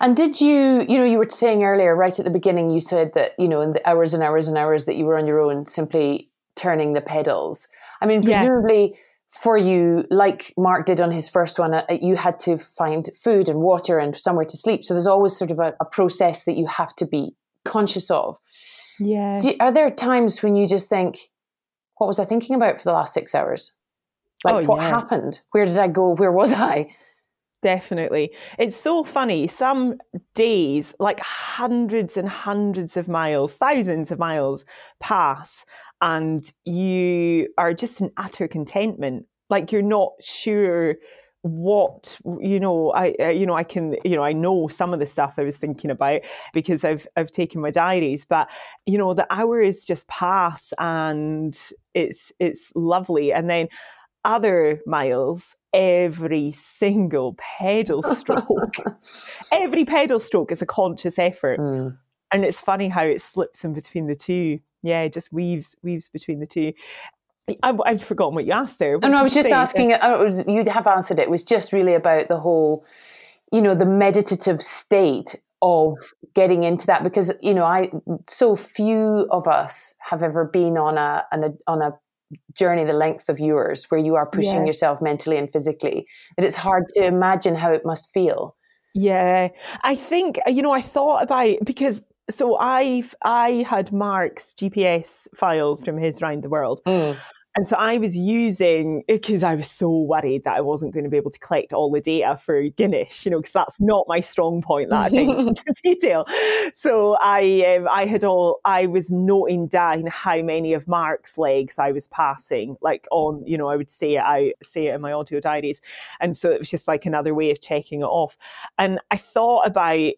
And did you, you know, you were saying earlier, right at the beginning, you said that, you know, in the hours and hours and hours that you were on your own, simply turning the pedals. I mean, presumably yeah. for you, like Mark did on his first one, uh, you had to find food and water and somewhere to sleep. So there's always sort of a, a process that you have to be conscious of. Yeah. Do, are there times when you just think, what was I thinking about for the last six hours? Like, oh, what yeah. happened? Where did I go? Where was I? Definitely. It's so funny. Some days, like hundreds and hundreds of miles, thousands of miles pass, and you are just in utter contentment. Like you're not sure what you know i uh, you know i can you know i know some of the stuff i was thinking about because i've i've taken my diaries but you know the hours just pass and it's it's lovely. And then other miles every single pedal stroke every pedal stroke is a conscious effort. Mm. and it's funny how it slips in between the two. Yeah it just weaves weaves between the two I, I've forgotten what you asked there. What no, I was just say? asking. Oh, you'd have answered it. It was just really about the whole, you know, the meditative state of getting into that because you know, I so few of us have ever been on a, on a on a journey the length of yours where you are pushing yeah. yourself mentally and physically that it's hard to imagine how it must feel. Yeah, I think you know. I thought about because so I've I had Mark's GPS files from his round the world, mm. And so I was using because I was so worried that I wasn't going to be able to collect all the data for Guinness, you know, because that's not my strong point, that attention to detail. So I um, I had all I was noting down how many of Mark's legs I was passing, like on, you know, I would say it I say it in my audio diaries. And so it was just like another way of checking it off. And I thought about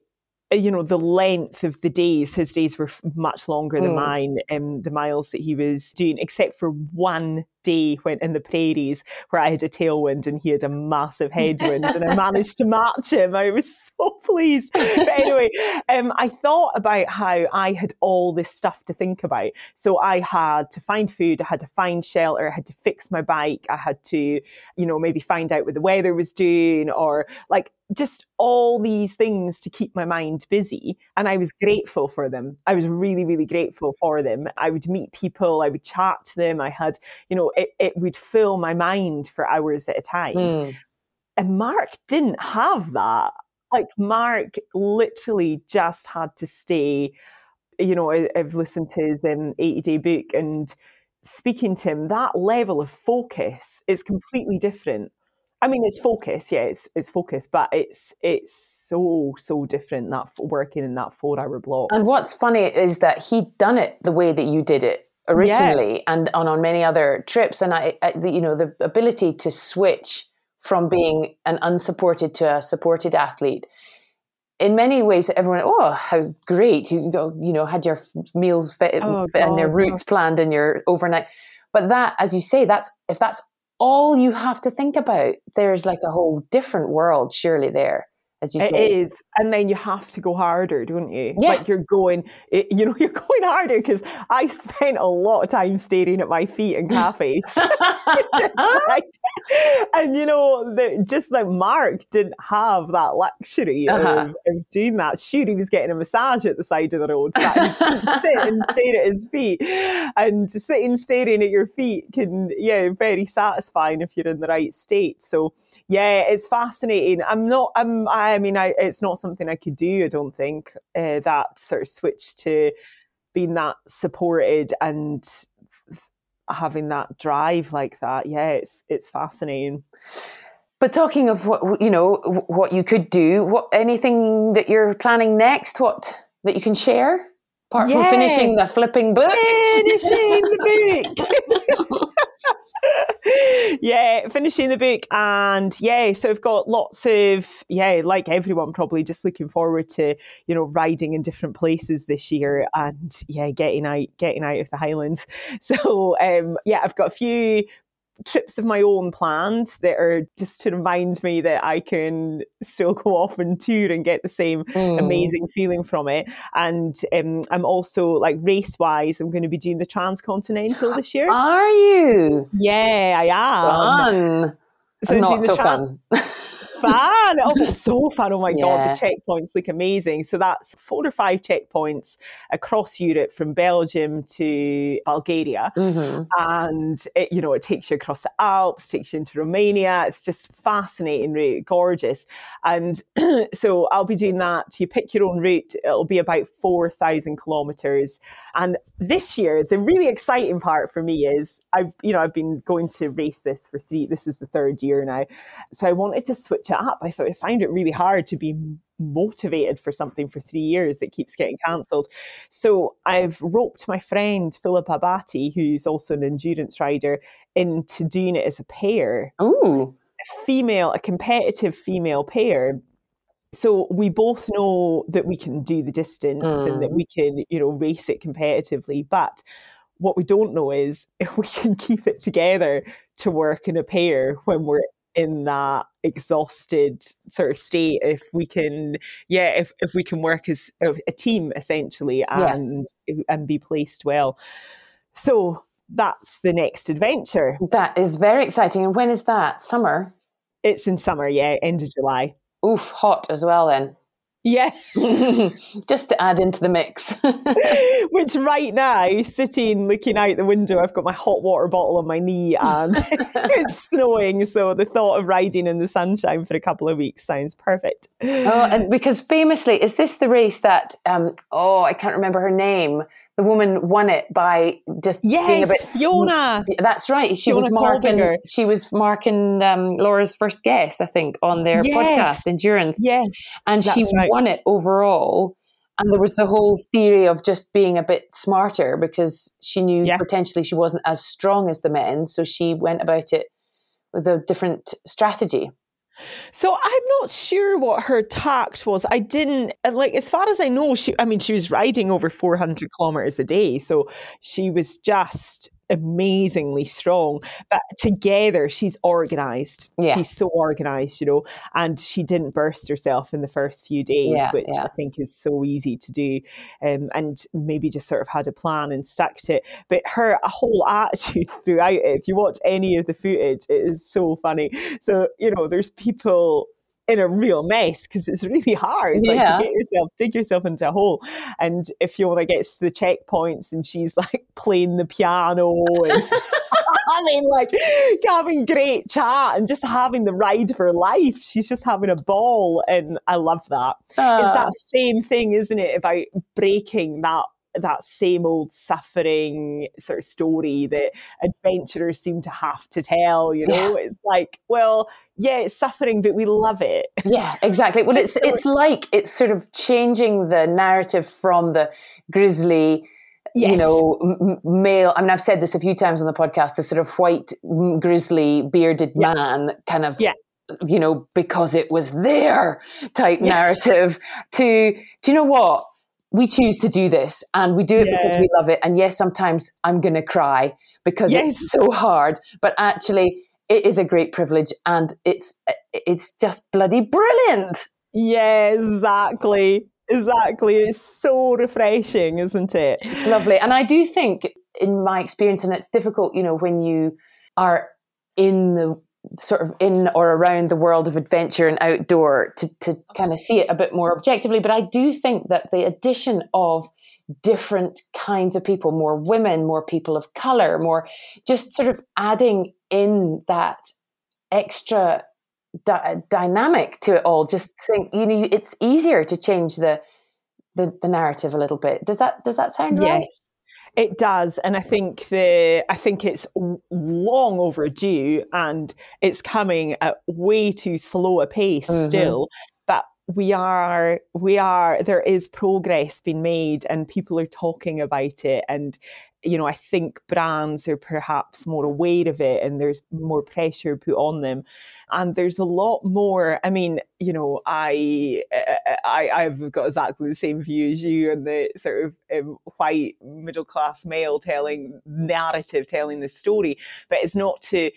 you know the length of the days his days were much longer mm. than mine um, the miles that he was doing except for one day when in the prairies where I had a tailwind and he had a massive headwind and I managed to match him. I was so pleased. But anyway, um, I thought about how I had all this stuff to think about. So I had to find food, I had to find shelter, I had to fix my bike, I had to, you know, maybe find out what the weather was doing or like just all these things to keep my mind busy. And I was grateful for them. I was really, really grateful for them. I would meet people, I would chat to them. I had, you know, it, it would fill my mind for hours at a time. Mm. And Mark didn't have that. Like, Mark literally just had to stay. You know, I, have listened to his um, 80 day book and speaking to him, that level of focus is completely different I mean, it's focus, yeah, it's, it's focus, but it's it's so so different that working in that four hour block. And what's funny is that he'd done it the way that you did it originally, yeah. and on on many other trips, and I, I, you know, the ability to switch from being an unsupported to a supported athlete. In many ways, everyone, oh, how great! You go, you know, had your meals fit, oh, and your routes planned and your overnight. But that, as you say, that's if that's all you have to think about. There's like a whole different world, surely, there as you say. It is. And then you have to go harder, don't you? Yeah. Like you're going, you know, you're going harder because I spent a lot of time staring at my feet in cafes. like, and, you know, the, just like Mark didn't have that luxury uh-huh. of, of, doing that. Sure, he was getting a massage at the side of the road, but sit and stare at his feet. And sitting staring at your feet can, yeah, very satisfying if you're in the right state. So, yeah, it's fascinating. I'm not, I'm, I I mean, I, it's not something I could do. I don't think uh, that sort of switch to being that supported and having that drive like that. Yeah, it's it's fascinating. But talking of what you know, what you could do, what anything that you're planning next, what that you can share, apart yeah. from finishing the flipping book. Finishing the book. yeah, finishing the book, and yeah, so I've got lots of yeah, like everyone, probably just looking forward to you know riding in different places this year, and yeah, getting out, getting out of the Highlands. So um, yeah, I've got a few trips of my own planned that are just to remind me that I can still go off and tour and get the same mm. amazing feeling from it. And um, I'm also like race wise, I'm going to be doing the Transcontinental this year. Are you? Yeah, I am. Fun. So not so fun. fun. It'll be so fun. Oh my yeah. God, the checkpoints look amazing. So that's four or five checkpoints across Europe from Belgium to Bulgaria. Mm-hmm. And, it, you know, it takes you across the Alps, takes you into Romania. It's just fascinating route, gorgeous. And so I'll be doing that. You pick your own route. It'll be about 4,000 kilometers. And this year, the really exciting part for me is I've, you know, I've been going to race this for three, this is the third year now. So I wanted to switch it up. I, find it really hard to be motivated for something for three years that keeps getting cancelled. So I've roped my friend Philippa Battye, who's also an endurance rider, into doing it as a pair. Ooh. A female, a competitive female pair. So we both know that we can do the distance mm. and that mm. we can, you know, race it competitively. But what we don't know is if we can keep it together to work in a pair when we're in that exhausted sort of state if we can yeah if, if we can work as a team essentially and yeah. and be placed well. So that's the next adventure. That is very exciting. And when is that? Summer? It's in summer yeah end of july. Oof hot as well then yeah. Just to add into the mix. Which right now, sitting looking out the window, I've got my hot water bottle on my knee and it's snowing. So the thought of riding in the sunshine for a couple of weeks sounds perfect. Oh, and because famously, is this the race that, um, oh, I can't remember her name, the woman won it by just yes, being a bit Fiona. That's right. She Fiona was marking. She was marking um, Laura's first guest, I think, on their yes. podcast Endurance. Yes, and she right. won it overall. And there was the whole theory of just being a bit smarter because she knew yeah. potentially she wasn't as strong as the men, so she went about it with a different strategy. So I'm not sure what her tact was. I didn't uh, like as far as I know she I mean she was riding over 400 kilometers a day so she was just amazingly strong. But together, she's organized. Yeah. She's so organized, you know, and she didn't burst herself in the first few days, yeah, which yeah. I think is so easy to do. Um, and maybe just sort of had a plan and stuck to it. But her whole attitude throughout it, if you watch any of the footage, it is so funny. So, you know, there's people in a real mess because it's really hard. Like, yeah. to get yourself, dig yourself into a hole. And if Fiona gets to get to the checkpoints and she's like playing the piano and I mean, like having great chat and just having the ride for life. She's just having a ball, and I love that. Uh, it's that same thing, isn't it, about breaking that that same old suffering sort of story that mm-hmm. adventurers seem to have to tell you know yeah. it's like well yeah it's suffering but we love it yeah exactly well it's it's like it's sort of changing the narrative from the grisly Yes. you know, m- male. I mean, I've said this a few times on the podcast. The sort of white, grizzly, bearded yeah. man, kind of, yeah. you know, because it was there type yeah. narrative. To do you know what? We choose to do this and we do it yeah. because we love it. And yes, sometimes I'm going to cry because yes. it's so hard, but actually it is a great privilege and it's it's just bloody brilliant. Yeah, exactly. Exactly. It's so refreshing, isn't it? It's lovely. And I do think in my experience and it's difficult, you know, when you are in the sort of in or around the world of adventure and outdoor to, to kind of see it a bit more objectively. But I do think that the addition of different kinds of people, more women, more people of color, more just sort of adding in that extra di- dynamic to it all. Just think, you know, it's easier to change the, the, the narrative a little bit. Does that does that sound yes. right? It does, and I think the I think it's long overdue, and it's coming at way too slow a pace mm-hmm. still. We are we are there is progress being made, and people are talking about it, and you know, I think brands are perhaps more aware of it and there's more pressure put on them. And there's a lot more. I mean, you know, I, I I've got exactly the same view as you and the sort of um, white middle class male telling narrative, telling the story, but it's not to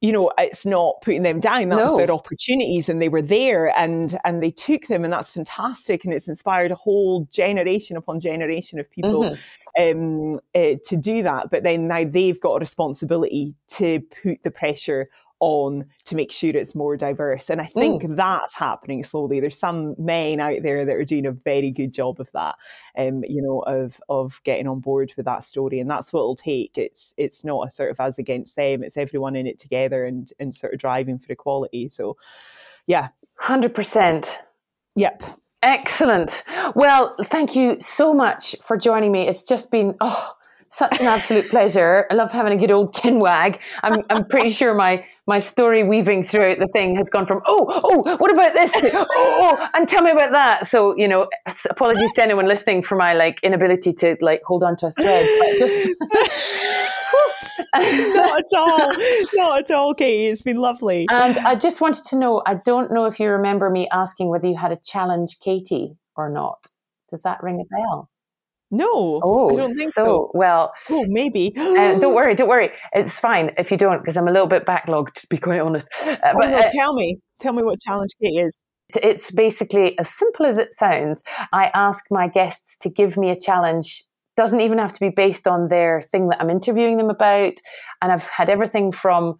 you know it's not putting them down that's no. their opportunities and they were there and and they took them and that's fantastic and it's inspired a whole generation upon generation of people mm-hmm um, uh, to do that. But then now they've got a responsibility to put the pressure on to make sure it's more diverse. And I think mm. that's happening slowly. There's some men out there that are doing a very good job of that, um, you know, of of getting on board with that story. And that's what it'll take. It's it's not a sort of as against them, it's everyone in it together and and sort of driving for equality. So yeah. Hundred percent. Yep. Excellent. Well, thank you so much for joining me. It's just been oh such an absolute pleasure. I love having a good old tin wag. I'm, I'm pretty sure my, my story weaving throughout the thing has gone from, oh, oh, what about this? To, oh, oh, oh and tell me about that. So, you know, apologies to anyone listening for my like inability to like hold on to a thread. Not at all. Not at all, Katie. It's been lovely. And I just wanted to know, I don't know if you remember me asking whether you had a challenge Katie or not. Does that ring a bell? No, oh, I don't think so. so. Well, oh, maybe. uh, don't worry, don't worry. It's fine if you don't, because I'm a little bit backlogged, to be quite honest. Uh, oh, but no, uh, tell me, tell me what challenge Kate is. It's basically as simple as it sounds. I ask my guests to give me a challenge. Doesn't even have to be based on their thing that I'm interviewing them about. And I've had everything from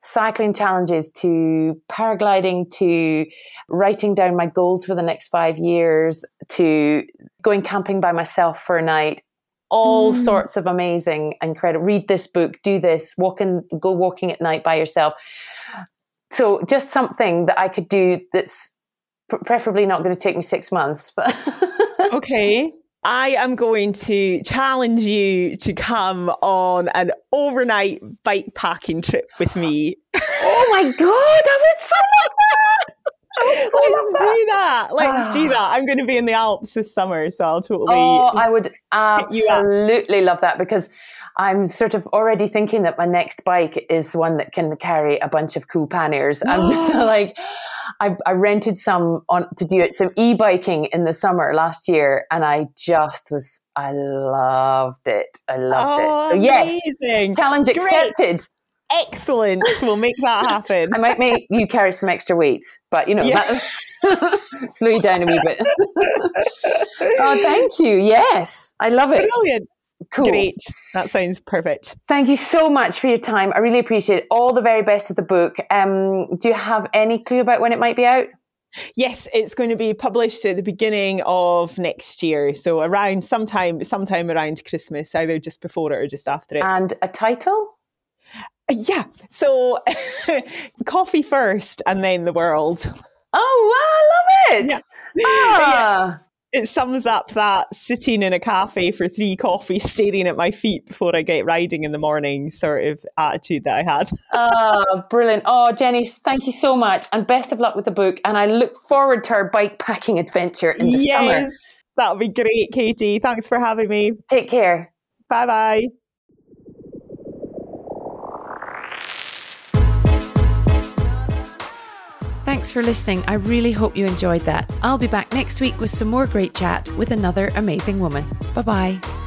cycling challenges to paragliding to writing down my goals for the next five years to going camping by myself for a night all mm. sorts of amazing incredible read this book do this walk and go walking at night by yourself so just something that i could do that's preferably not going to take me six months but okay I am going to challenge you to come on an overnight bike packing trip with me. oh my god, I would so love that! Let's do that. Let's do that. I'm going to be in the Alps this summer, so I'll totally. Oh, I would absolutely love that because I'm sort of already thinking that my next bike is one that can carry a bunch of cool panniers. I'm just like, I, I rented some on to do it, some e-biking in the summer last year, and I just was, I loved it. I loved oh, it. So yes, amazing. challenge Great. Accepted. Excellent. We'll make that happen. I might make you carry some extra weights, but you know, Yeah. that, slow you down a wee bit. oh, thank you. Yes, I love it. Brilliant. Cool. Great. That sounds perfect. Thank you so much for your time. I really appreciate it. All the very best of the book. Um, do you have any clue about when it might be out? Yes, it's going to be published at the beginning of next year. So around sometime sometime around Christmas, either just before it or just after it. And a title? Yeah. So coffee first and then the world. Oh, wow, I love it. Yeah. Ah, It sums up that sitting in a cafe for three coffees, staring at my feet before I get riding in the morning sort of attitude that I had. oh, brilliant. Oh, Jenny, thank you so much. And best of luck with the book. And I look forward to our bike packing adventure in the summer. that'll be great, Katie. Thanks for having me. Take care. Bye bye. Thanks for listening. I really hope you enjoyed that. I'll be back next week with some more great chat with another amazing woman. Bye bye.